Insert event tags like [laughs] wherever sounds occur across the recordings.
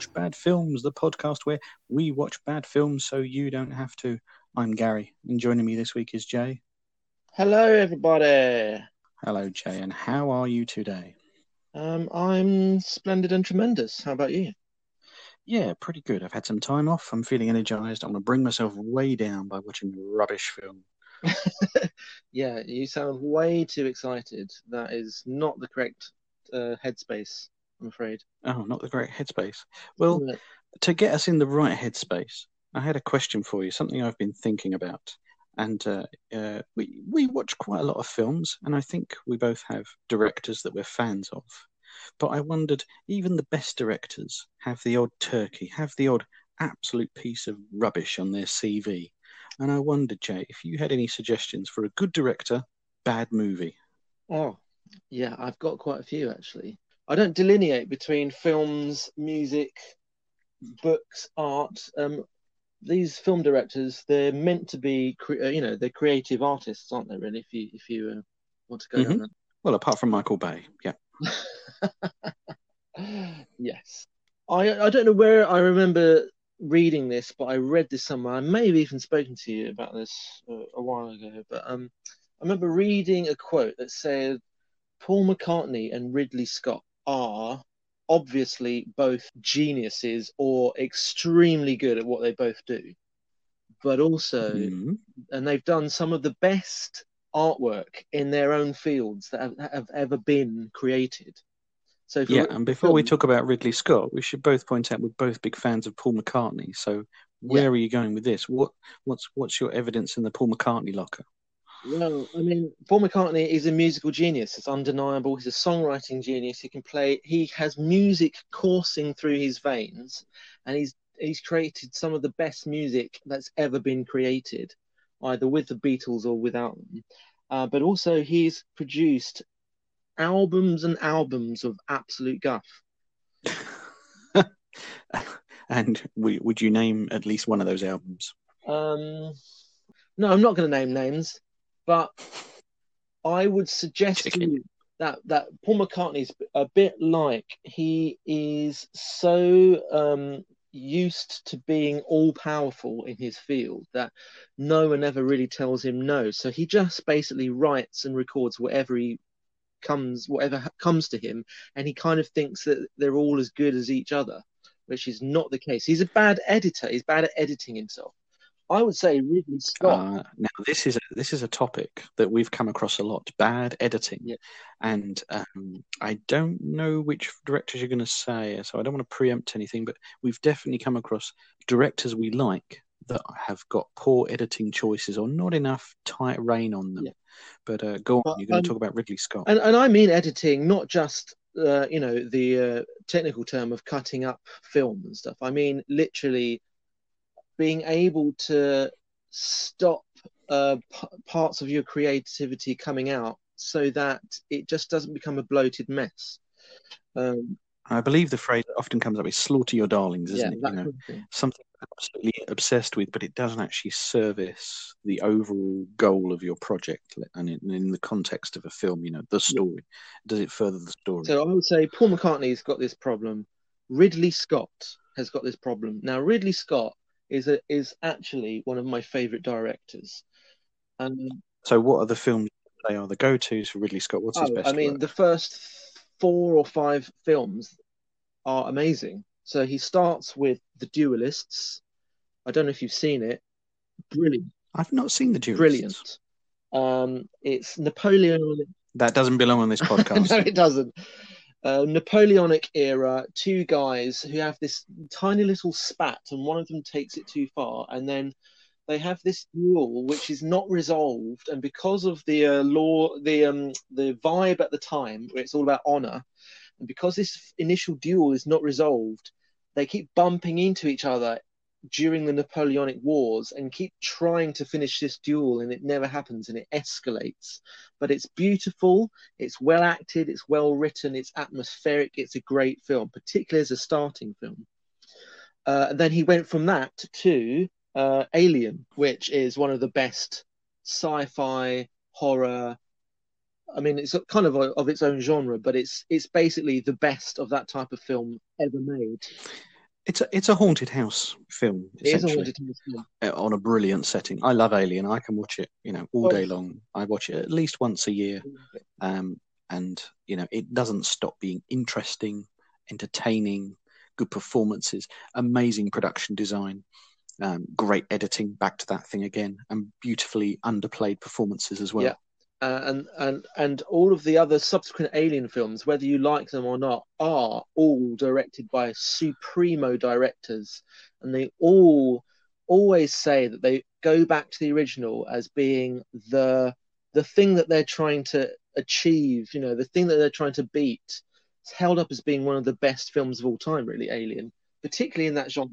Watch Bad Films, the podcast where we watch bad films so you don't have to. I'm Gary, and joining me this week is Jay. Hello, everybody. Hello, Jay, and how are you today? Um, I'm splendid and tremendous. How about you? Yeah, pretty good. I've had some time off. I'm feeling energized. I'm going to bring myself way down by watching rubbish film. [laughs] yeah, you sound way too excited. That is not the correct uh, headspace, I'm afraid. Oh, not the great headspace. Well, yeah. to get us in the right headspace, I had a question for you, something I've been thinking about. And uh, uh, we we watch quite a lot of films, and I think we both have directors that we're fans of. But I wondered, even the best directors have the odd turkey, have the odd absolute piece of rubbish on their CV. And I wondered, Jay, if you had any suggestions for a good director, bad movie. Oh, yeah, I've got quite a few actually. I don't delineate between films, music, books, art. Um, these film directors, they're meant to be, cre- uh, you know, they're creative artists, aren't they? Really, if you if you uh, want to go mm-hmm. down that. Well, apart from Michael Bay, yeah. [laughs] yes, I I don't know where I remember reading this, but I read this somewhere. I may have even spoken to you about this uh, a while ago, but um, I remember reading a quote that said Paul McCartney and Ridley Scott are obviously both geniuses or extremely good at what they both do, but also, mm-hmm. and they've done some of the best artwork in their own fields that have, have ever been created. So yeah, and before film, we talk about Ridley Scott, we should both point out we're both big fans of Paul McCartney. So where yeah. are you going with this? What what's what's your evidence in the Paul McCartney locker? Well, I mean, Paul McCartney is a musical genius. It's undeniable. He's a songwriting genius. He can play. He has music coursing through his veins, and he's he's created some of the best music that's ever been created, either with the Beatles or without them. Uh, but also, he's produced albums and albums of absolute guff. [laughs] and would you name at least one of those albums? Um, no, I'm not going to name names. But I would suggest to you that that Paul McCartney's a bit like he is so um, used to being all powerful in his field that no one ever really tells him no. So he just basically writes and records whatever he comes, whatever comes to him, and he kind of thinks that they're all as good as each other, which is not the case. He's a bad editor. He's bad at editing himself. I would say Ridley Scott. Uh, now this is a, this is a topic that we've come across a lot: bad editing, yeah. and um, I don't know which directors you're going to say, so I don't want to preempt anything. But we've definitely come across directors we like that have got poor editing choices or not enough tight rein on them. Yeah. But uh, go on, but, you're going um, to talk about Ridley Scott, and, and I mean editing, not just uh, you know the uh, technical term of cutting up film and stuff. I mean literally being able to stop uh, p- parts of your creativity coming out so that it just doesn't become a bloated mess. Um, I believe the phrase that often comes up is "slaughter your darlings," isn't yeah, it? You know, something absolutely obsessed with, but it doesn't actually service the overall goal of your project. And in, in the context of a film, you know, the story yeah. does it further the story? So I would say Paul McCartney's got this problem. Ridley Scott has got this problem. Now, Ridley Scott is a, is actually one of my favorite directors. And so, what are the films they are the go tos for Ridley Scott? What's oh, his best? I mean, work? the first four or five films are amazing. So he starts with The Duelists. I don't know if you've seen it. Brilliant. I've not seen The Duelists. Brilliant. Um, it's Napoleon. That doesn't belong on this [laughs] podcast. no, it doesn't Napoleonic era, two guys who have this tiny little spat, and one of them takes it too far, and then they have this duel which is not resolved, and because of the uh, law, the um, the vibe at the time, where it's all about honor, and because this initial duel is not resolved, they keep bumping into each other during the Napoleonic Wars and keep trying to finish this duel, and it never happens and it escalates. But it's beautiful, it's well acted, it's well written, it's atmospheric, it's a great film, particularly as a starting film. Uh, and then he went from that to uh, Alien, which is one of the best sci fi horror. I mean, it's kind of a, of its own genre, but it's it's basically the best of that type of film ever made. It's a it's a haunted house film. It is a haunted house film uh, on a brilliant setting. I love Alien. I can watch it, you know, all day long. I watch it at least once a year, um, and you know, it doesn't stop being interesting, entertaining, good performances, amazing production design, um, great editing. Back to that thing again, and beautifully underplayed performances as well. Yeah. Uh, and and and all of the other subsequent Alien films, whether you like them or not, are all directed by supremo directors, and they all always say that they go back to the original as being the the thing that they're trying to achieve. You know, the thing that they're trying to beat. It's held up as being one of the best films of all time, really, Alien, particularly in that genre.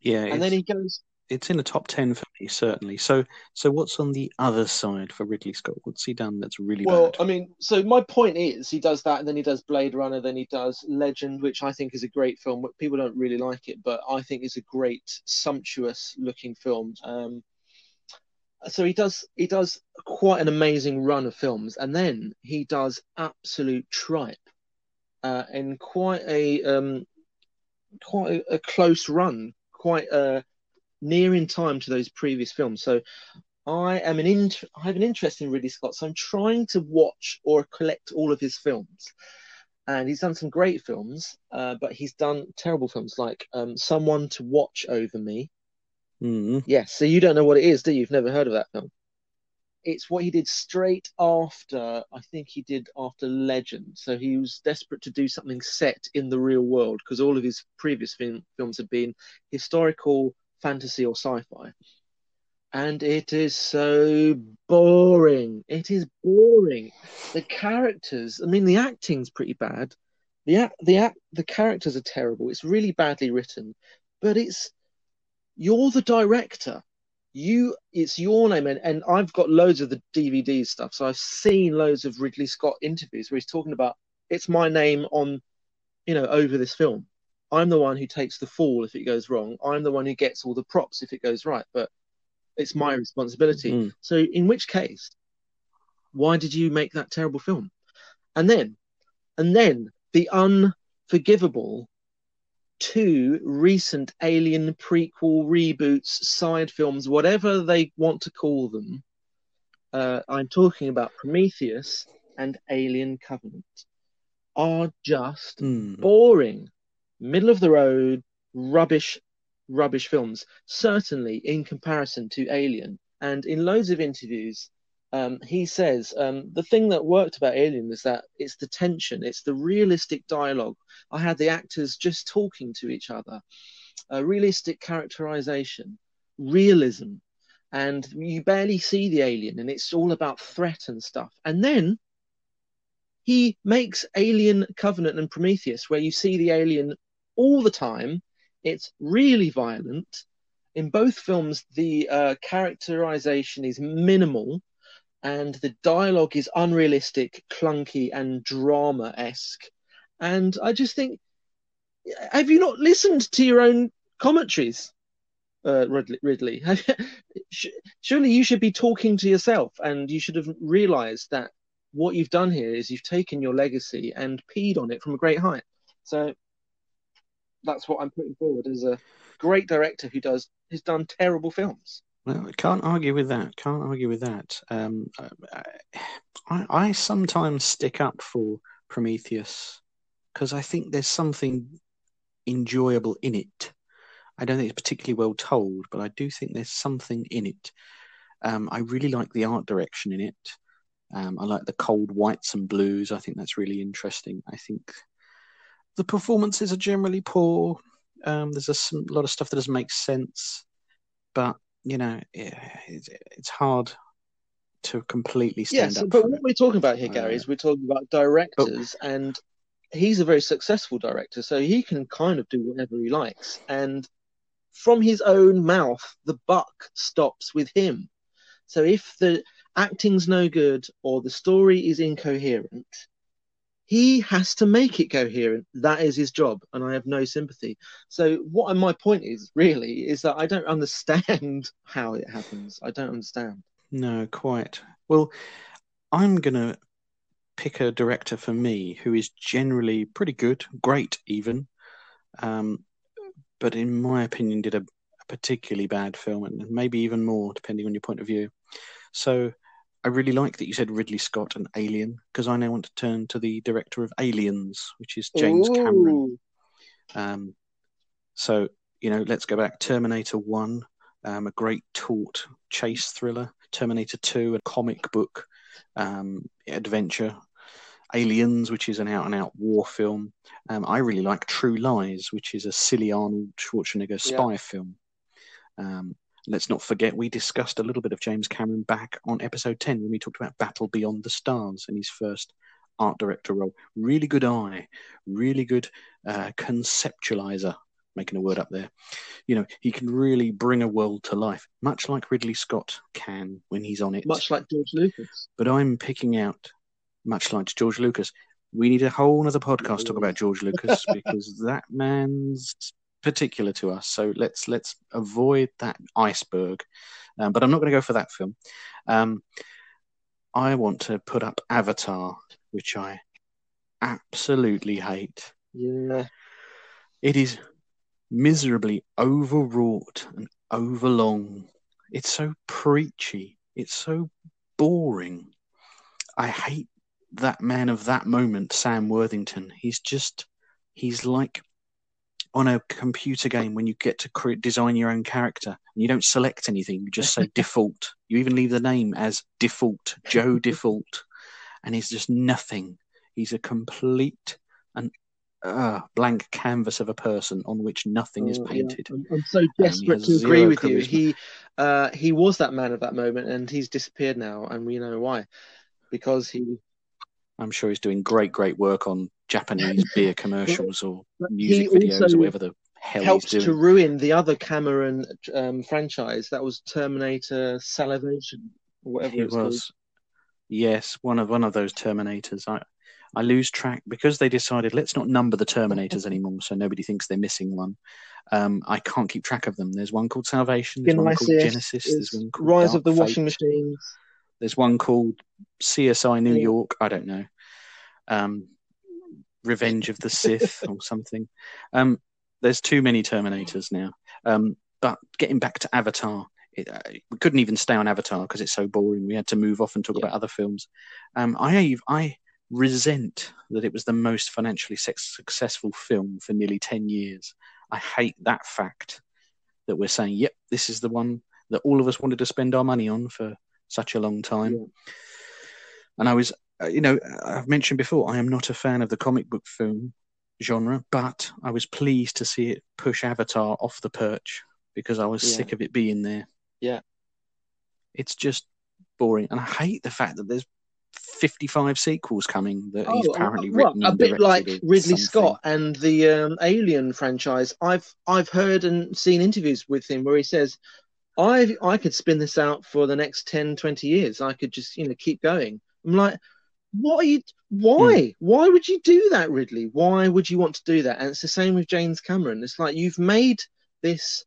Yeah, and then he goes it's in the top ten for me certainly. So so what's on the other side for Ridley Scott? What's he done that's really well? bad? I mean, so my point is he does that, and then he does Blade Runner, then he does Legend, which I think is a great film. People don't really like it, but I think it's a great, sumptuous looking film. Um, so he does he does quite an amazing run of films, and then he does absolute tripe, uh, in quite a um, quite a, a close run, quite a near in time to those previous films. So I am an in, I have an interest in Ridley Scott, so I'm trying to watch or collect all of his films. And he's done some great films, uh, but he's done terrible films like um, Someone to Watch Over Me. Mm. Yes, so you don't know what it is, do you? You've never heard of that film. It's what he did straight after, I think he did after Legend. So he was desperate to do something set in the real world because all of his previous film, films had been historical fantasy or sci-fi. And it is so boring. It is boring. The characters i mean the acting's pretty bad. The act the act the characters are terrible. It's really badly written. But it's you're the director. You it's your name. And, and i've got loads of the dvd stuff. So i've seen loads of ridley scott interviews where he's talking about it's my name on you know over this film I'm the one who takes the fall if it goes wrong. I'm the one who gets all the props if it goes right. But it's my responsibility. Mm. So, in which case, why did you make that terrible film? And then, and then the unforgivable two recent Alien prequel reboots, side films, whatever they want to call them. Uh, I'm talking about Prometheus and Alien Covenant are just mm. boring middle of the road, rubbish, rubbish films. Certainly in comparison to Alien. And in loads of interviews, um, he says um, the thing that worked about Alien is that it's the tension, it's the realistic dialogue. I had the actors just talking to each other, a realistic characterization, realism, and you barely see the alien, and it's all about threat and stuff. And then he makes Alien Covenant and Prometheus, where you see the alien all the time. It's really violent. In both films, the uh, characterization is minimal and the dialogue is unrealistic, clunky, and drama esque. And I just think, have you not listened to your own commentaries, uh, Ridley? [laughs] Surely you should be talking to yourself, and you should have realized that what you've done here is you've taken your legacy and peed on it from a great height. So that's what I'm putting forward as a great director who does who's done terrible films. Well, I can't argue with that. Can't argue with that. Um, I, I sometimes stick up for Prometheus because I think there's something enjoyable in it. I don't think it's particularly well told, but I do think there's something in it. Um, I really like the art direction in it. Um, I like the cold whites and blues. I think that's really interesting. I think the performances are generally poor. Um, there's a, lot of stuff that doesn't make sense, but you know, it, it's, it's hard to completely stand yes, up. but what it. we're talking about here, Gary, uh, is we're talking about directors, but, and he's a very successful director, so he can kind of do whatever he likes. And from his own mouth, the buck stops with him. So if the acting's no good or the story is incoherent, he has to make it coherent. That is his job, and I have no sympathy. So, what my point is really is that I don't understand [laughs] how it happens. I don't understand. No, quite. Well, I'm gonna pick a director for me who is generally pretty good, great even, um, but in my opinion, did a, a particularly bad film, and maybe even more, depending on your point of view. So I really like that you said Ridley Scott and Alien, because I now want to turn to the director of Aliens, which is James Ooh. Cameron. Um, so you know, let's go back. Terminator One, um, a great taut chase thriller. Terminator Two, a comic book um, adventure. Aliens, which is an out-and-out war film. Um, I really like True Lies, which is a silly Arnold Schwarzenegger spy film. Um, let's not forget we discussed a little bit of James Cameron back on episode 10 when we talked about Battle Beyond the Stars in his first art director role. Really good eye, really good uh, conceptualizer, making a word up there. You know, he can really bring a world to life, much like Ridley Scott can when he's on it. Much like George Lucas. But I'm picking out, much like George Lucas, we need a whole other podcast to talk about George Lucas [laughs] because that man's particular to us. So let's let's avoid that iceberg. Um, but I'm not going to go for that film. Um, I want to put up Avatar, which I absolutely hate. Yeah. It is miserably overwrought and overlong. It's so preachy. It's so boring. I hate that man of that moment, Sam Worthington. He's just, he's like on a computer game when you get to create, design your own character and you don't select anything, you just say [laughs] default. You even leave the name as default, Joe [laughs] Default, and he's just nothing. He's a complete and uh, blank canvas of a person on which nothing is Oh, yeah. painted. I'm, I'm so desperate to agree with you. He uh, he was that man of that moment, and he's disappeared now, and we know why. Because he I'm sure he's doing great, great work on Japanese [laughs] beer commercials or music videos or whatever the hell helped he's to ruin the other Cameron um, franchise. That was Terminator Salivation, or whatever it was. yes, one of one of those Terminators. I I lose track because they decided let's not number the Terminators [laughs] anymore, so nobody thinks they're missing one. Um, I can't keep track of them. There's one called Salvation. There's one called Genisys Genisys. There's one called Rise Dark of the Fate. Washing Machines. There's one called CSI New Yeah. York. I don't know. Um, Revenge of the Sith or something. Um, there's too many Terminators now. Um, but getting back to Avatar, it, uh, we couldn't even stay on Avatar because it's so boring. We had to move off and talk Yeah. about other films. Um, I I resent that it was the most financially successful film for nearly ten years. I hate that fact that we're saying, yep, this is the one that all of us wanted to spend our money on for such a long time. Yeah. And I was, uh, you know, I've mentioned before, I am not a fan of the comic book film genre, but I was pleased to see it push Avatar off the perch because I was Yeah. sick of it being there. Yeah. It's just boring. And I hate the fact that there's 55 sequels coming that he's Oh, apparently well, written a bit like Ridley something. Scott and the um, Alien franchise. I've I've heard and seen interviews with him where he says, "I I could spin this out for the next 10, 20 years. I could just you know keep going." I'm like, "What are you? Why? Hmm. Why would you do that, Ridley? Why would you want to do that?" And it's the same with James Cameron. It's like you've made this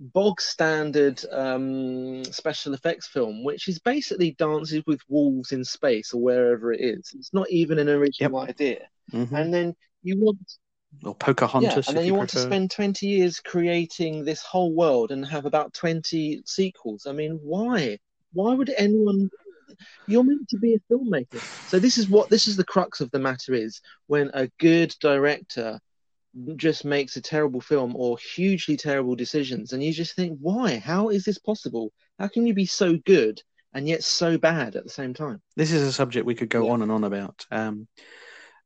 bog standard um, special effects film, which is basically Dances with Wolves in space or wherever it is. It's not even an original idea. Mhm. And then you want, Or Pocahontas. yeah, and then you you want to spend 20 years creating this whole world and have about 20 sequels. I mean, why? Why would anyone? You're meant to be a filmmaker. So this is what this is the crux of the matter is when a good director just makes a terrible film or hugely terrible decisions and you just think why how is this possible how can you be so good and yet so bad at the same time this is a subject we could go Yeah. on and on about. Um,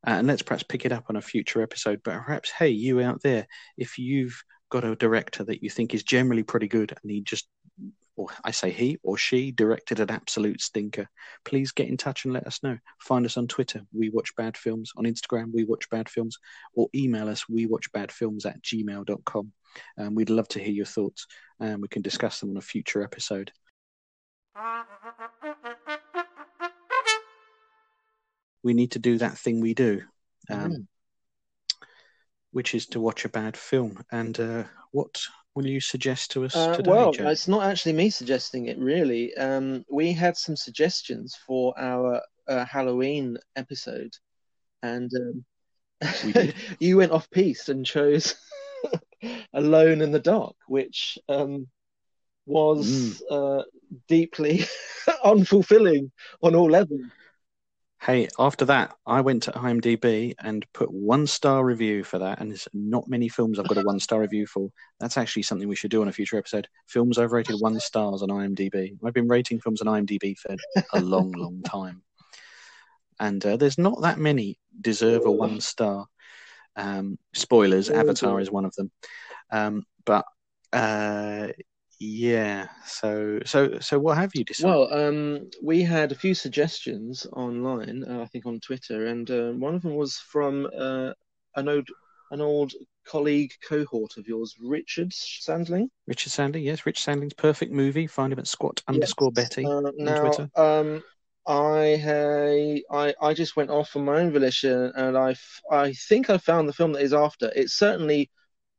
uh, and let's perhaps pick it up on a future episode. But perhaps, hey, you out there, if you've got a director that you think is generally pretty good and he just, or I say he or she directed an absolute stinker, please get in touch and let us know. Find us on Twitter, We Watch Bad Films, on Instagram, We Watch Bad Films, or email us, We Watch Bad Films at gmail.com. Um, we'd love to hear your thoughts and we can discuss them on a future episode. We need to do that thing we do. Um, Mm. which is to watch a bad film. And uh, what will you suggest to us Uh, today, well Joe? it's not actually me suggesting it really um, we had some suggestions for our uh, halloween episode and um, We [laughs] you went off piece and chose [laughs] Alone in the Dark, which um, was mm. uh, deeply [laughs] unfulfilling on all levels. Hey, after that, I went to IMDb and put one star review for that, and there's not many films I've got a one star review for. That's actually something we should do on a future episode. Films I've rated one stars on IMDb. I've been rating films on IMDb for a long, long time, and uh, there's not that many deserve a one star. Um, spoilers: Avatar is one of them, um, but uh, yeah. So so so what have you decided? Well, um, we had a few suggestions online, uh, I think on Twitter, and uh, one of them was from uh, an old an old colleague cohort of yours, Richard Sandling. Richard Sandling, yes, Richard Sandling's perfect movie. Find him at squat underscore Betty uh, on Twitter. Um, I, I I just went off on my own volition, and I I think I found the film that is after. It's certainly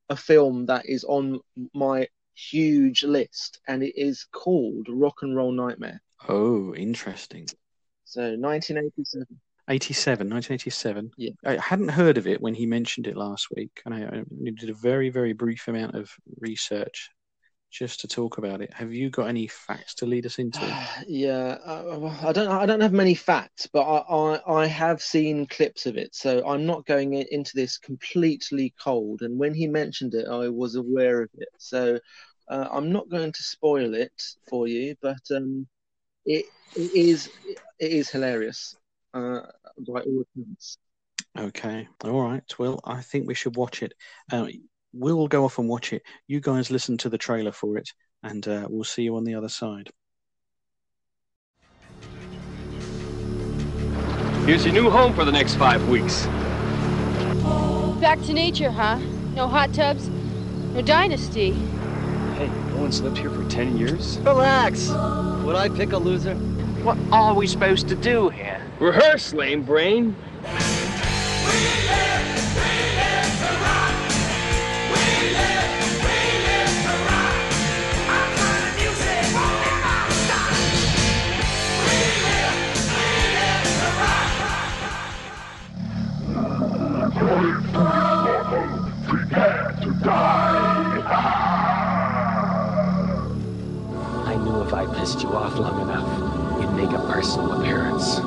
a film that is on my huge list, and it is called Rock and Roll Nightmare. Oh, interesting. So 1987. 87, 1987. Yeah. I hadn't heard of it when he mentioned it last week, and I, I did a very, very brief amount of research just to talk about it. Have you got any facts to lead us into? [sighs] yeah, uh, I don't. I don't have many facts, but I, I, I have seen clips of it, so I'm not going into this completely cold. And when he mentioned it, I was aware of it. So uh, I'm not going to spoil it for you, but um, it it is it is hilarious uh, by all accounts. Okay, all right. Well, I think we should watch it. Uh, we'll go off and watch it. You guys listen to the trailer for it, and uh, we'll see you on the other side. Here's your new home for the next five weeks. Back to nature, huh? No hot tubs, no dynasty. Hey, no one's lived here for 10 years? Relax. Would I pick a loser? What are we supposed to do here? Rehearse, lame brain. We live, we live to rock. We live, we live to rock. I'm kind of music. Whenever I start. We live, we live to rock. Prepare to die! You off long enough, you'd make a personal appearance.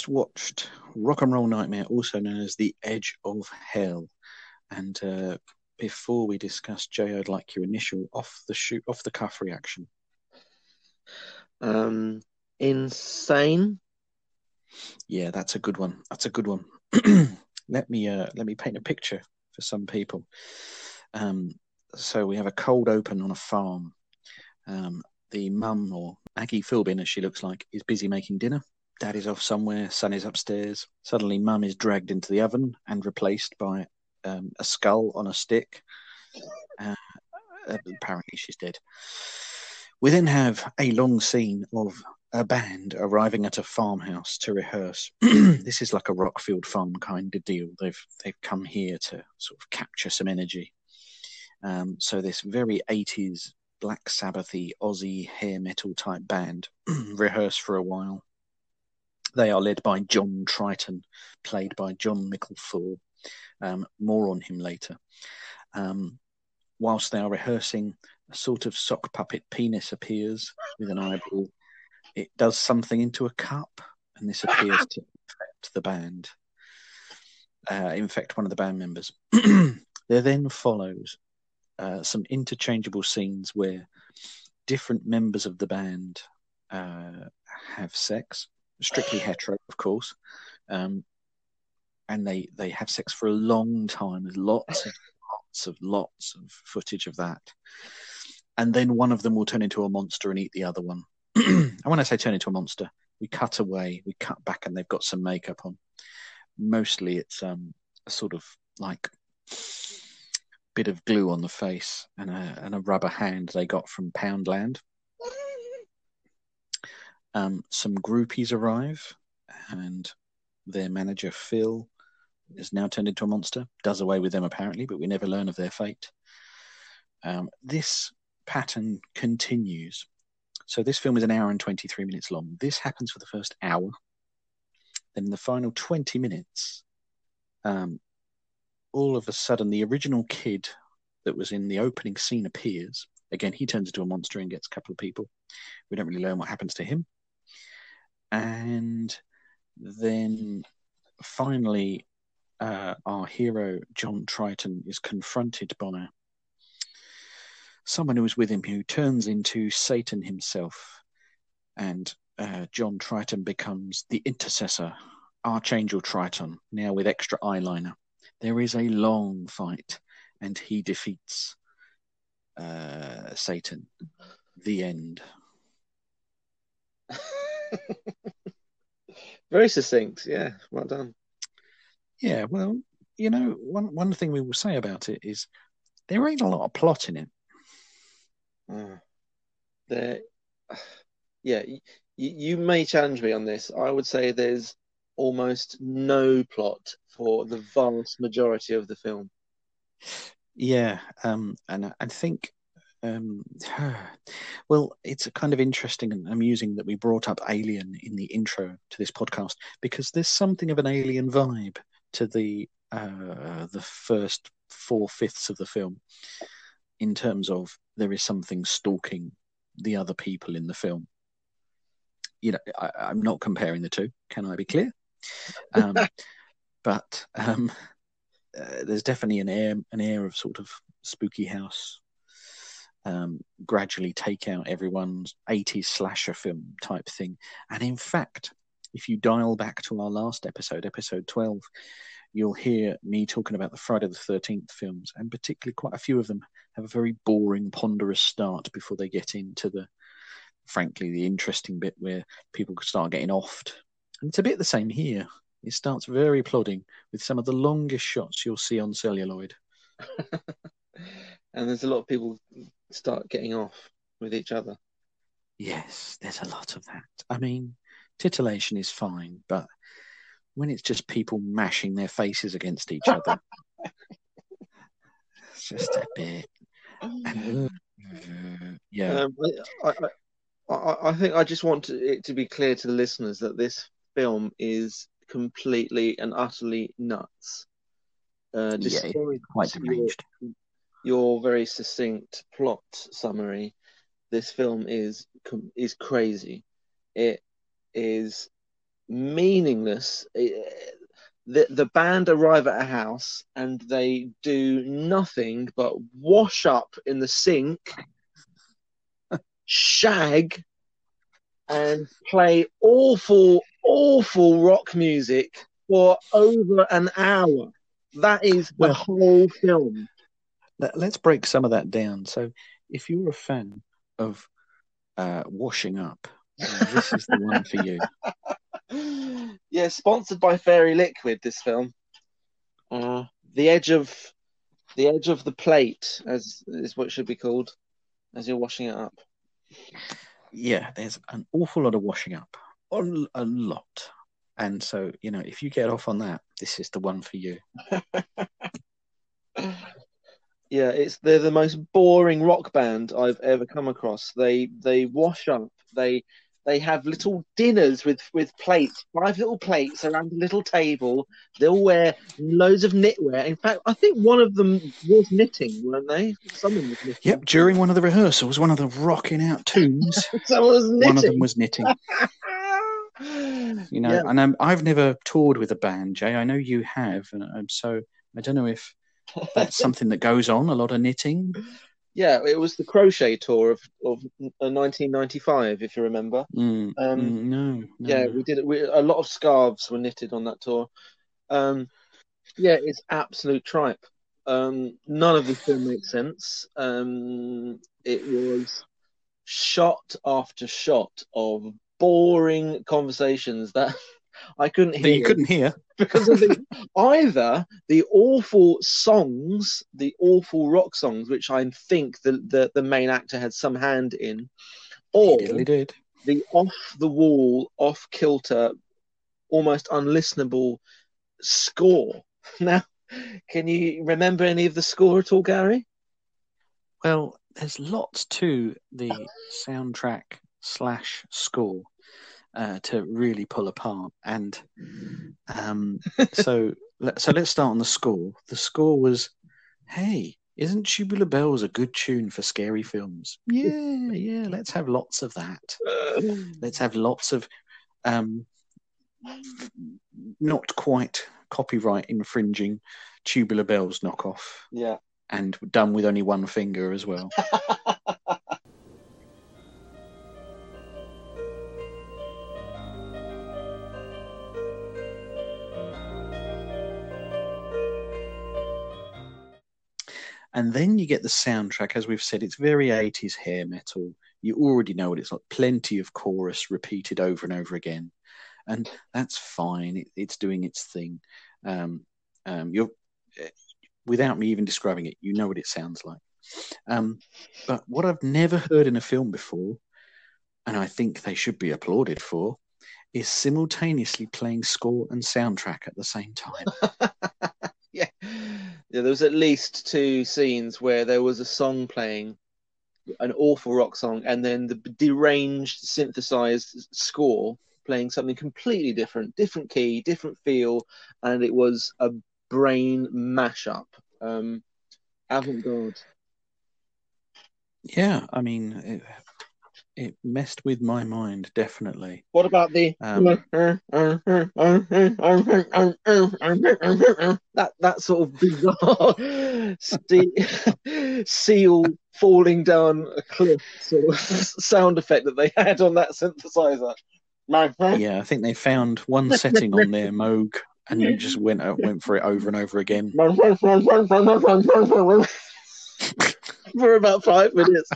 Just watched Rock and Roll Nightmare, also known as The Edge of Hell. And uh, before we discuss, Jay, I'd like your initial off the shoot, off the cuff reaction. Um, insane. Yeah, that's a good one. That's a good one. [clears throat] let me uh, let me paint a picture for some people. Um, so we have a cold open on a farm. Um, the mum or Maggie Philbin, as she looks like, is busy making dinner. Dad is off somewhere, son is upstairs. Suddenly, mum is dragged into the oven and replaced by um, a skull on a stick. Uh, apparently, she's dead. We then have a long scene of a band arriving at a farmhouse to rehearse. [clears throat] this is like a Rockfield Farm kind of deal. They've they've come here to sort of capture some energy. Um, so this very 80s Black Sabbathy Aussie hair metal type band [clears throat] rehearse for a while. They are led by John Triton, played by Jon Mikl Thor. Um, more on him later. Um, whilst they are rehearsing, a sort of sock puppet penis appears with an eyeball. It does something into a cup, and this appears to infect the band, uh, infect one of the band members. [clears throat] there then follows uh, some interchangeable scenes where different members of the band uh, have sex strictly hetero, of course. Um, and they they have sex for a long time. There's lots of lots of lots of footage of that. And then one of them will turn into a monster and eat the other one. [clears throat] and when I say turn into a monster, we cut away, we cut back, and they've got some makeup on. Mostly, it's um, a sort of like bit of glue on the face and a and a rubber hand they got from Poundland. Um, some groupies arrive, and their manager Phil is now turned into a monster. Does away with them apparently, but we never learn of their fate. Um, this pattern continues. So this film is an hour and twenty three minutes long. This happens for the first hour. Then in the final twenty minutes, um, all of a sudden the original kid that was in the opening scene appears. Again, he turns into a monster and gets a couple of people. We don't really learn what happens to him. And then finally, uh, our hero, John Triton, is confronted by someone who is with him who turns into Satan himself. And uh, John Triton becomes the intercessor, Archangel Triton, now with extra eyeliner. There is a long fight, and he defeats uh, Satan. The end. [laughs] [laughs] Very succinct. Yeah, well done. Yeah, well, you know, one one thing we will say about it is there ain't a lot of plot in it. Uh, there, [sighs] yeah, you, you may challenge me on this. I would say there's almost no plot for the vast majority of the film. Yeah, um, and I think, um, [sighs] well, it's kind of interesting and amusing that we brought up Alien in the intro to this podcast because there's something of an alien vibe to the uh, the first four fifths of the film, in terms of there is something stalking the other people in the film. You know, I, I'm not comparing the two. Can I be clear? Um, [laughs] but um, uh, there's definitely an air an air of sort of spooky house. Um, gradually take out everyone's 80s slasher film type thing. And in fact, if you dial back to our last episode, episode 12, you'll hear me talking about the Friday the 13th films, and particularly quite a few of them have a very boring, ponderous start before they get into the, frankly, the interesting bit where people start getting offed. And it's a bit the same here. It starts very plodding with some of the longest shots you'll see on celluloid. [laughs] and there's a lot of people start getting off with each other. Yes, there's a lot of that. I mean, titillation is fine, but when it's just people mashing their faces against each other, [laughs] it's just a bit. And, uh, yeah. Um, I, I, I, I think I just want to, it to be clear to the listeners that this film is completely and utterly nuts. Uh, yeah, quite deranged. Your, your very succinct plot summary. This film is is crazy. It is meaningless. It, the the band arrive at a house and they do nothing but wash up in the sink, [laughs] shag, and play awful, awful rock music for over an hour. That is the well, whole film. Let's break some of that down. So, if you're a fan of uh, washing up, this is the one for you. [laughs] Yeah, sponsored by Fairy Liquid. This film, uh, the edge of the edge of the plate, as is what it should be called, as you're washing it up. Yeah, there's an awful lot of washing up, a lot, and so you know, if you get off on that, this is the one for you. [laughs] yeah, it's they're the most boring rock band I've ever come across. They they wash up, they they have little dinners with with plates, five little plates around a little table. They'll wear loads of knitwear. In fact, I think one of them was knitting, weren't they? Someone was knitting. Yep, during one of the rehearsals, one of the rocking out tunes, [laughs] one of them was knitting. [laughs] you know, yeah. and um, I've never toured with a band, Jay. I know you have, and um, so I don't know if that's [laughs] something that goes on. A lot of knitting. Yeah, it was the crochet tour of of uh, 1995, if you remember. Mm, Um, mm, no, no. Yeah, we did. We, a lot of scarves were knitted on that tour. Um, yeah, it's absolute tripe. Um, none of the film makes sense. Um, it was shot after shot of boring conversations that I couldn't hear that you couldn't hear. [laughs] because of the either the awful songs, the awful rock songs, which I think the the, the main actor had some hand in, or the off the wall, off kilter, almost unlistenable score. [laughs] Now, can you remember any of the score at all, Gary? Well, there's lots to the soundtrack slash score uh, to really pull apart, and um, [laughs] so let- so let's start on the score. The score was, "Hey, isn't Tubular Bells a good tune for scary films? Yeah, yeah. Let's have lots of that. [laughs] Let's have lots of um, not quite copyright infringing Tubular Bells knockoff, Yeah. and done with only one finger as well." [laughs] And then you get the soundtrack, as we've said, it's very 80s hair metal. You already know what it's like. Plenty of chorus repeated over and over again. And that's fine. It, it's doing its thing. Um, um, you're, eh, without me even describing it, you know what it sounds like. Um, but what I've never heard in a film before, and I think they should be applauded for, is simultaneously playing score and soundtrack at the same time. [laughs] yeah. There was at least two scenes where there was a song playing, an awful rock song, and then the deranged synthesized score playing something completely different, different key, different feel, and it was a brain mashup. Um, avant-garde. Yeah, I mean, it, it messed with my mind definitely. What about the Um, that that sort of bizarre [laughs] seal falling down a cliff sort of [laughs] sound effect that they had on that synthesizer? Yeah, I think they found one setting on their Moog and they just went out, went for it over and over again. [laughs] For about five minutes.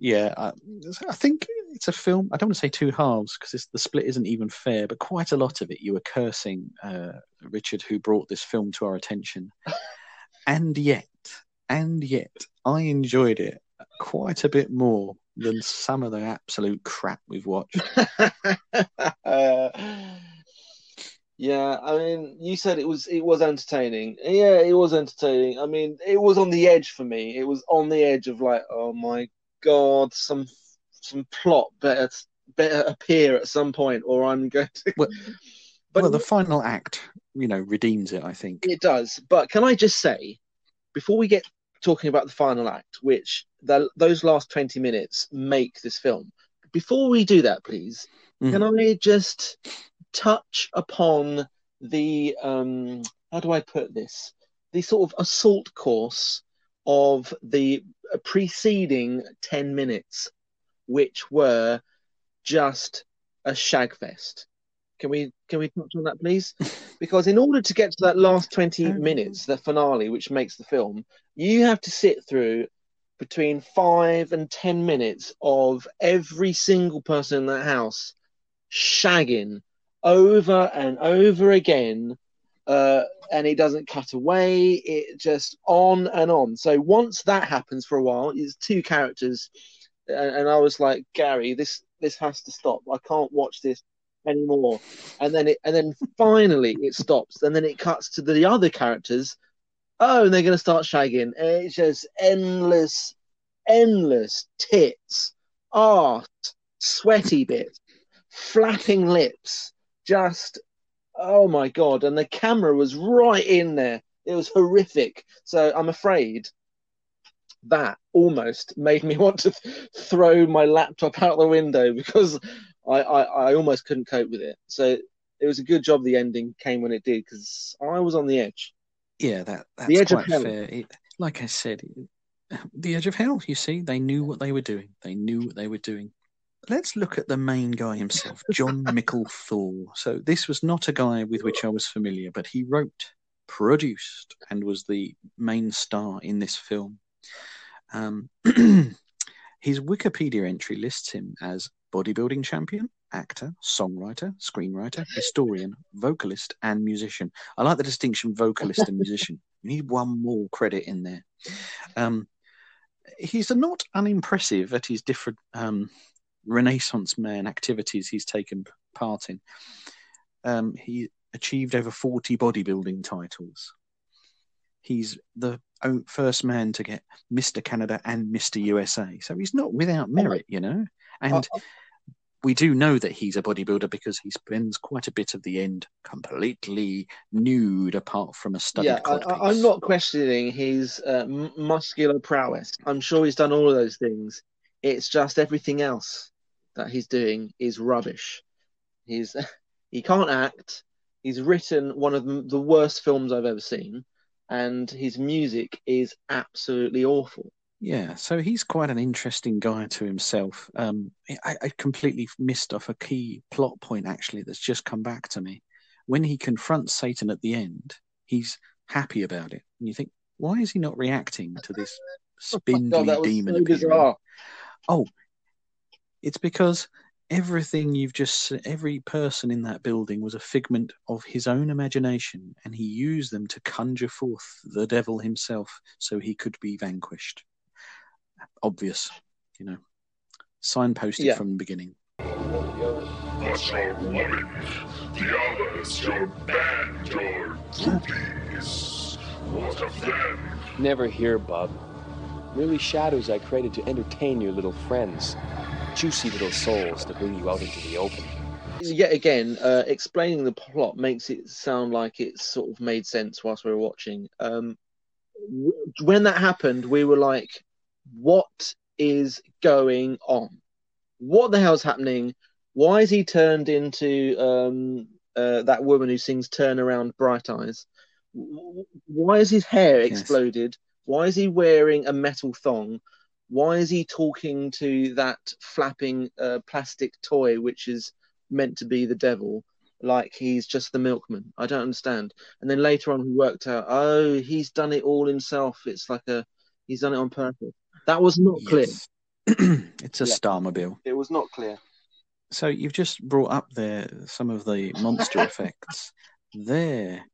Yeah, I, I think it's a film. I don't want to say two halves because the split isn't even fair, but quite a lot of it you were cursing uh, Richard, who brought this film to our attention, [laughs] and yet, and yet, I enjoyed it quite a bit more than some of the absolute crap we've watched. [laughs] yeah, I mean, you said it was it was entertaining. Yeah, it was entertaining. I mean, it was on the edge for me. It was on the edge of like, oh my god, some some plot better better appear at some point, or I'm going to. Well- [laughs] but well, the final act, you know, redeems it. I think. it does. But can I just say, before we get talking about the final act, which the, those last twenty minutes make this film, before we do that, please, Mhm. can I just touch upon the um how do I put this? The sort of assault course of the preceding 10 minutes, which were just a shagfest. Can we can we touch on that, please? [laughs] Because in order to get to that last 20 Um, minutes, the finale, which makes the film, you have to sit through between five and 10 minutes of every single person in that house shagging over and over again uh, and it doesn't cut away. It just on and on. So once that happens for a while it's two characters and, and i was like gary this this has to stop. I can't watch this anymore. And then it and then finally it stops. And then it cuts to the other characters. Oh and they're going to start shagging. It's just endless endless tits art sweaty bits flapping lips just oh my god and the camera was right in there it was horrific so i'm afraid that almost made me [laughs] want to th- throw my laptop out the window because I, I, I almost couldn't cope with it. So it was a good job the ending came when it did because I was on the edge. Yeah, that that's The edge of hell. fair. It, like I said, it, the edge of hell. You see, they knew what they were doing. They knew what they were doing. Let's look at the main guy himself, Jon [laughs] Mikl Thor. So this was not a guy with which I was familiar, but he wrote, produced, and was the main star in this film. Um, [clears throat] his Wikipedia entry lists him as bodybuilding champion, actor, songwriter, screenwriter, historian, vocalist, and musician. I like the distinction vocalist and musician. We [laughs] need one more credit in there. Um, he's not unimpressive at his different um, Renaissance man activities he's taken part in. Um, he achieved over 40 bodybuilding titles. He's the first man to get Mr. Canada and Mr. USA. So he's not without merit, you know. And Uh, we do know that he's a bodybuilder because he spends quite a bit of the end completely nude, apart from a studded yeah, I, I'm not questioning his uh, muscular prowess. I'm sure he's done all of those things. It's just everything else that he's doing is rubbish. He's [laughs] he can't act. He's written one of the worst films I've ever seen, and his music is absolutely awful. Yeah, so he's quite an interesting guy to himself. Um, I, I completely missed off a key plot point actually that's just come back to me. When he confronts Satan at the end, he's happy about it, and you think, why is he not reacting to this [laughs] spindly God, that was demon so bizarre. Oh, it's because everything you've just s- every person in that building was a figment of his own imagination, and he used them to conjure forth the devil himself so he could be vanquished. Obvious, you know, signposted Yeah. from the beginning. Us are women, the others your band, your groupies. What of them? Never here, bub. Merely shadows I created to entertain your little friends. Juicy little souls to bring you out into the open. Yet again, uh, explaining the plot makes it sound like it sort of made sense whilst we were watching. Um, w- when that happened, we were like, "What is going on? What the hell's happening? Why is he turned into um, uh, that woman who sings "Turn Around, Bright Eyes"? W- w- Why is his hair Yes. exploded? Why is he wearing a metal thong? Why is he talking to that flapping uh, plastic toy, which is meant to be the devil, like he's just the milkman. I don't understand. And then later on, we worked out, oh, he's done it all himself. It's like a, he's done it on purpose. That was not clear. Yes. [clears throat] it's a Yeah. Starmobile. It was not clear. So you've just brought up there some of the monster [laughs] effects. They're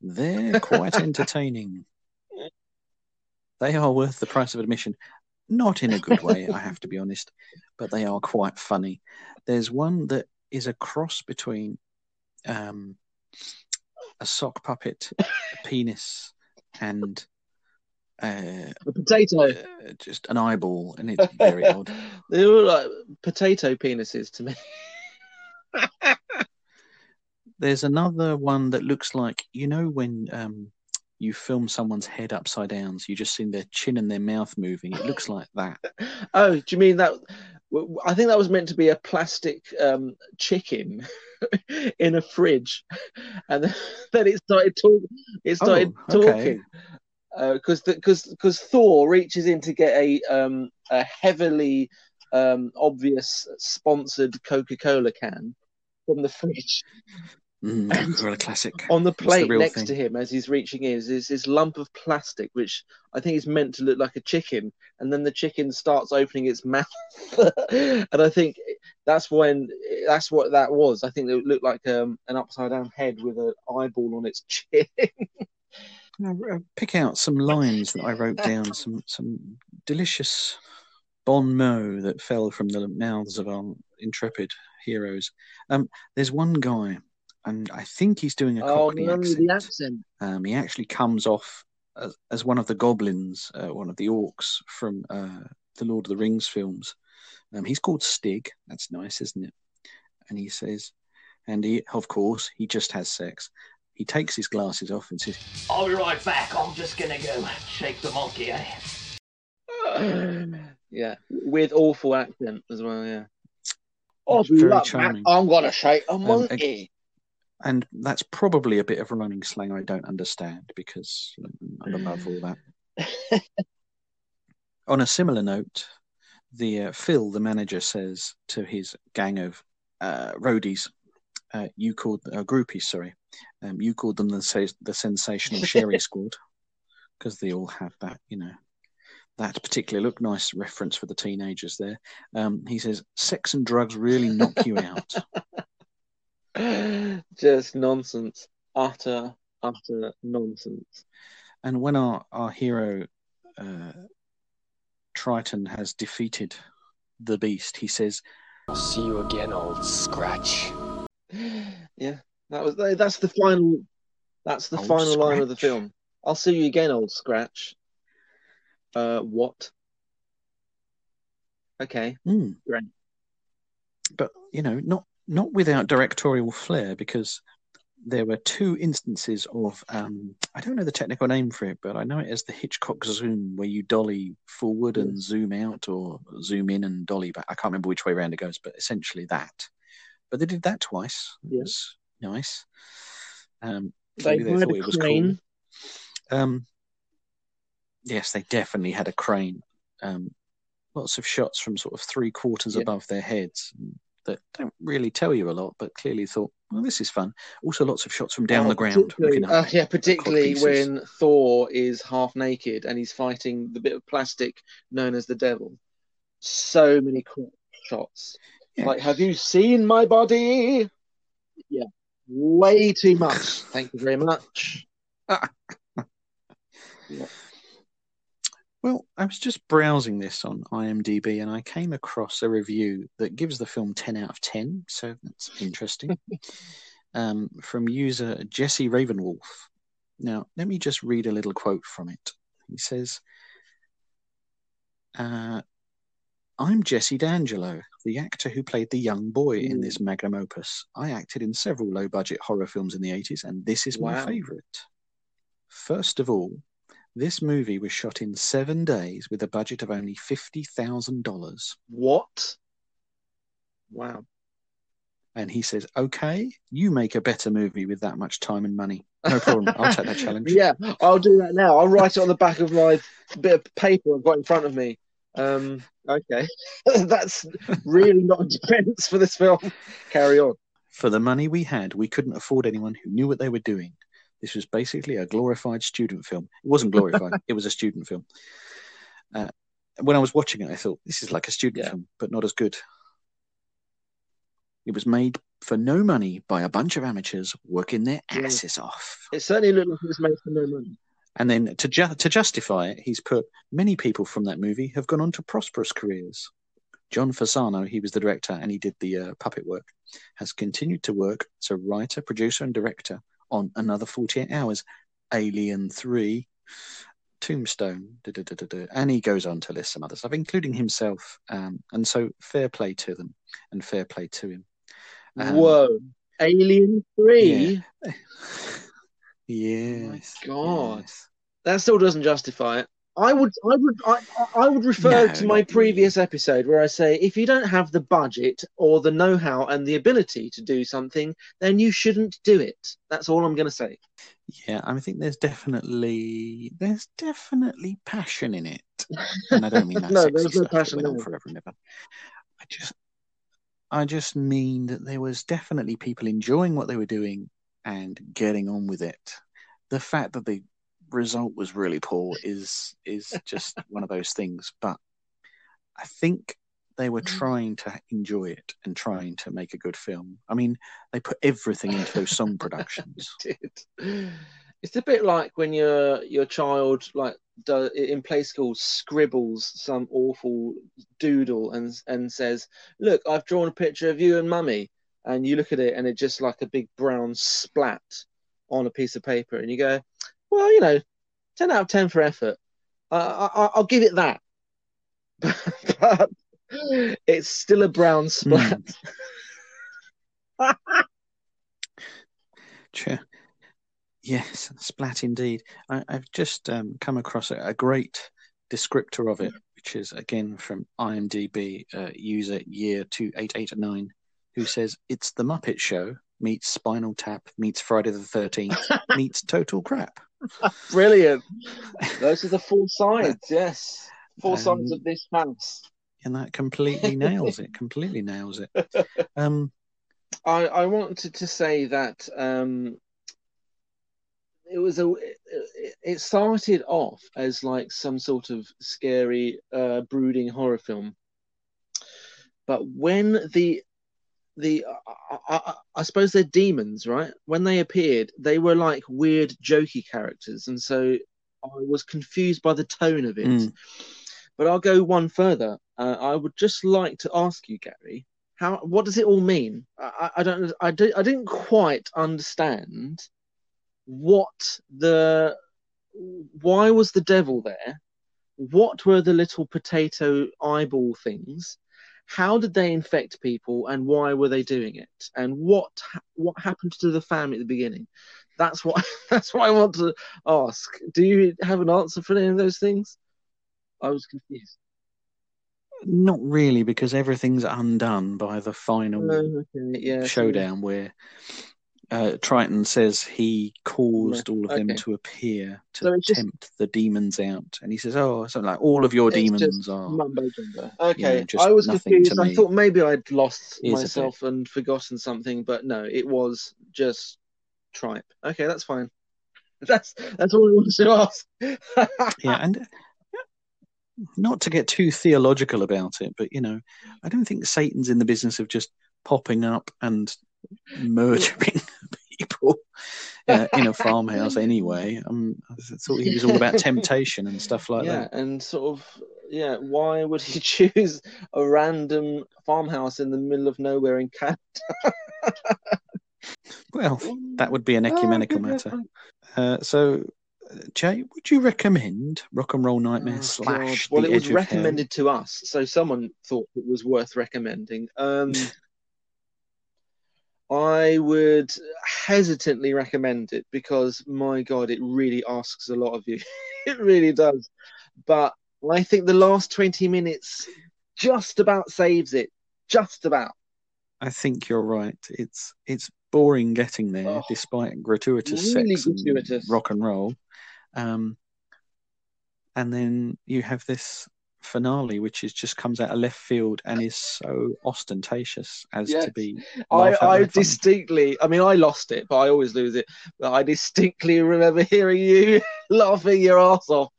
they're quite entertaining. They are worth the price of admission. Not in a good way, I have to be honest, but they are quite funny. There's one that is a cross between um, a sock puppet, a penis, and uh, The potato. uh, just an eyeball, and it's very odd. [laughs] they were like potato penises to me. [laughs] There's another one that looks like you know when um, you film someone's head upside down, so you just see their chin and their mouth moving. It looks like that. [laughs] Oh, do you mean that? I think that was meant to be a plastic um, chicken [laughs] in a fridge, [laughs] and then, then it started talking. It started Oh, okay. talking because because because Thor reaches in to get a um, a heavily um, obvious sponsored Coca Cola can from the fridge. [coughs] Mm, classic. On the the plate real next thing? to him as he's reaching in is is this lump of plastic, which I think is meant to look like a chicken, and then the chicken starts opening its [laughs] mouth, and I think that's when that's what that was. I think it looked like um, an upside down head with an eyeball on its [laughs] chin. Now, uh, pick out some lines that I wrote down. Some some delicious bon mot that fell from the mouths of our intrepid heroes. Um, there's one guy, and I think he's doing a oh Cockney no, accent. the accent. Um, he actually comes off as, as one of the goblins, uh, one of the orcs from uh, the Lord of the Rings films. Um, he's called Stig. That's nice, isn't it? And he says, and he, of course, he just has sex. He takes his glasses off and says, I'll be right back. I'm just gonna go shake the monkey, eh? [sighs] yeah, with awful accent as well. Yeah. Oh, very love that. charming. I'm gonna shake a ag- monkey. And that's probably a bit of running slang I don't understand because I'm above all that. [laughs] On a similar note, the uh, Phil, the manager, says to his gang of uh, roadies, uh, "You called uh, groupies, sorry, um, you called them the the sensational [laughs] sharing squad because they all have that, you know, that particular look. Nice reference for the teenagers there." Um, he says, "Sex and drugs really knock you out." [laughs] [laughs] Just nonsense. Utter, utter nonsense. And when our our hero uh, Triton has defeated the beast, he says, I'll see you again, old scratch. [gasps] Yeah, that was that's the final. That's the Old final line of the film. I'll see you again, old scratch. Uh, what? Okay, "Hmm." great. but you know, not not without directorial flair, because there were two instances of um, I don't know the technical name for it, but I know it as the Hitchcock zoom, where you dolly forward and zoom out, or zoom in and dolly back. I can't remember which way around it goes, but essentially that. But they did that twice. Yes, Yeah. nice. Um, They they had thought a it was crane. cool. Um, yes, they definitely had a crane. Um, lots of shots from sort of three quarters Yeah. above their heads that don't really tell you a lot, but clearly thought, well, this is fun. Also, lots of shots from down Oh, the ground. particularly- looking up uh, yeah, particularly when Thor is half naked and he's fighting the bit of plastic known as the devil. So many cool shots. Yeah. Like, have you seen my body? Yeah, way too much. Thank you very much. [laughs] Well, I was just browsing this on IMDb and I came across a review that gives the film 10 out of 10, so that's interesting. [laughs] um, from user Jesse Ravenwolf. Now, let me just read a little quote from it. He says, uh, I'm Jesse D'Angelo, the actor who played the young boy in this magnum opus. I acted in several low budget horror films in the 80s, and this is my Wow. favourite. First of all, this movie was shot in seven days with a budget of only $50,000. What? Wow. And he says, Okay, you make a better movie with that much time and money. No problem. I'll take that challenge. [laughs] Yeah, I'll do that now. I'll write it on the back of my bit of paper I've got in front of me. Um, okay. [laughs] That's really not a defense for this film. Carry on. For the money we had, we couldn't afford anyone who knew what they were doing. This was basically a glorified student film. It wasn't glorified, [laughs] it was a student film. Uh, when I was watching it, I thought, this is like a student Yeah. film, but not as good. It was made for no money by a bunch of amateurs working their Yeah. asses off. It certainly looked like it was made for no money. And then to ju- to justify it, he's put many people from that movie have gone on to prosperous careers. John Fasano, he was the director and he did the uh, puppet work, has continued to work as a writer, producer, and director on another 48 hours, Alien 3, Tombstone, da, da, da, and he goes on to list some other stuff, including himself. Um, and so fair play to them and fair play to him. Um, Whoa. Alien 3? [laughs] [laughs] Yes. God. yes. That still doesn't justify it. I would, I would, I, I would refer No, to my previous episode where I say if you don't have the budget or the know-how and the ability to do something, then you shouldn't do it. That's all I'm going to say. Yeah, I think there's definitely there's definitely passion in it, and I don't mean [laughs] that No, there's no passion on there. forever and ever. I just, I just mean that there was definitely people enjoying what they were doing and getting on with it. The fact that the result was really poor is is just [laughs] one of those things. But I think they were mm-hmm. trying to enjoy it and trying to make a good film. I mean, they put everything into those song [laughs] productions. did. It's a bit like when your your child like in play school scribbles some awful doodle and and says, "Look, I've drawn a picture of you and mummy," and you look at it and it's just like a big brown splat on a piece of paper, and you go, "Well, you know, ten out of ten for effort. Uh, I, I'll give it that." [laughs] but it's still a brown splat. [laughs] Sure. Yes, splat indeed. I, I've just um, come across a, a great descriptor of it, which is again from IMDb, uh, user year 2889. who says it's the Muppet Show meets Spinal Tap meets Friday the Thirteenth [laughs] meets Total Crap. Brilliant. Those are the four sides. Yes, four Um, sides of this house. and that completely nails it. Completely nails it. [laughs] Um, I, I wanted to say that um, it was a it, it started off as like some sort of scary uh, brooding horror film but when the the I, I, I suppose they're demons right? When they appeared they were like weird jokey characters and so i was confused by the tone of it. Mm. but i'll go one further. Uh, i would just like to ask you gary how what does it all mean? I, I don't I, di- I didn't quite understand what the why was the devil there? What were the little potato eyeball things how did they infect people and why were they doing it? And what what happened to the family at the beginning? That's what [laughs] that's what i want to ask. Do you have an answer for any of those things? I was confused. Not really, because everything's undone by the final Oh, okay, yeah showdown where uh, Triton says he caused all of them to appear to So it's just- tempt the demons out, and he says, "Oh, something like all of your It's demons are." mumbo jumbo. Okay, just I was confused. I thought maybe I'd lost Is myself and forgotten something, but no, it was just tripe. Okay, that's fine. [laughs] That's that's all I wanted to ask. [laughs] yeah, and not to get too theological about it, but you know, I don't think Satan's in the business of just popping up and murdering [laughs] people uh, in a farmhouse anyway. Um, I thought he was all about temptation and stuff like yeah, that. and sort of yeah. Why would he [laughs] choose a random farmhouse in the middle of nowhere in Canada? Well, that would be an [laughs] Oh, ecumenical matter. Uh, so, Jay, would you recommend Rock and Roll Nightmare Oh, slash God. Well, it was recommended to us, so someone thought it was worth recommending. Um, I would hesitantly recommend it because, my God, it really asks a lot of you. [laughs] it really does. But I think the last 20 minutes just about saves it. Just about. I think you're right. It's it's boring getting there, Oh, despite gratuitous really sex and rock and roll. Um, and then you have this finale, which is just comes out of left field and is so ostentatious as Yes. to be. I, I distinctly, I mean, I lost it, but I always lose it. But I distinctly remember hearing you [laughs] laughing your ass off.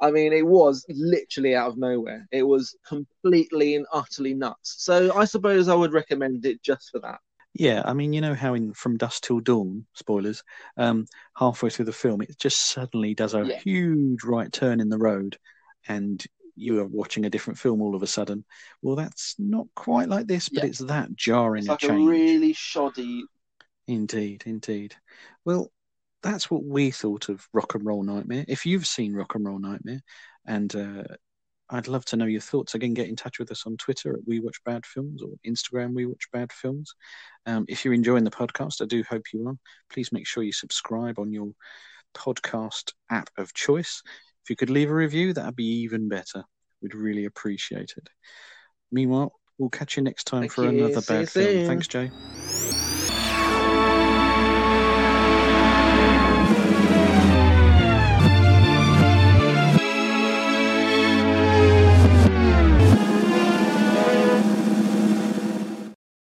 I mean, it was literally out of nowhere. It was completely and utterly nuts. So I suppose I would recommend it just for that. Yeah, I mean, you know how in From Dusk Till Dawn, spoilers, um, halfway through the film, it just suddenly does a Yeah. huge right turn in the road, and you are watching a different film all of a sudden. Well, that's not quite like this, but Yeah. it's that jarring It's like a change. really shoddy. Indeed, indeed. Well, that's what we thought of Rock and Roll Nightmare. If you've seen Rock and Roll Nightmare, and uh, I'd love to know your thoughts. Again, get in touch with us on Twitter at We Watch Bad Films or Instagram We Watch Bad Films. Um, if you're enjoying the podcast, I do hope you are. Please make sure you subscribe on your podcast app of choice. If you could leave a review, that'd be even better. We'd really appreciate it. Meanwhile, we'll catch you next time Thank for you. another See bad film. soon. Thanks, Jay.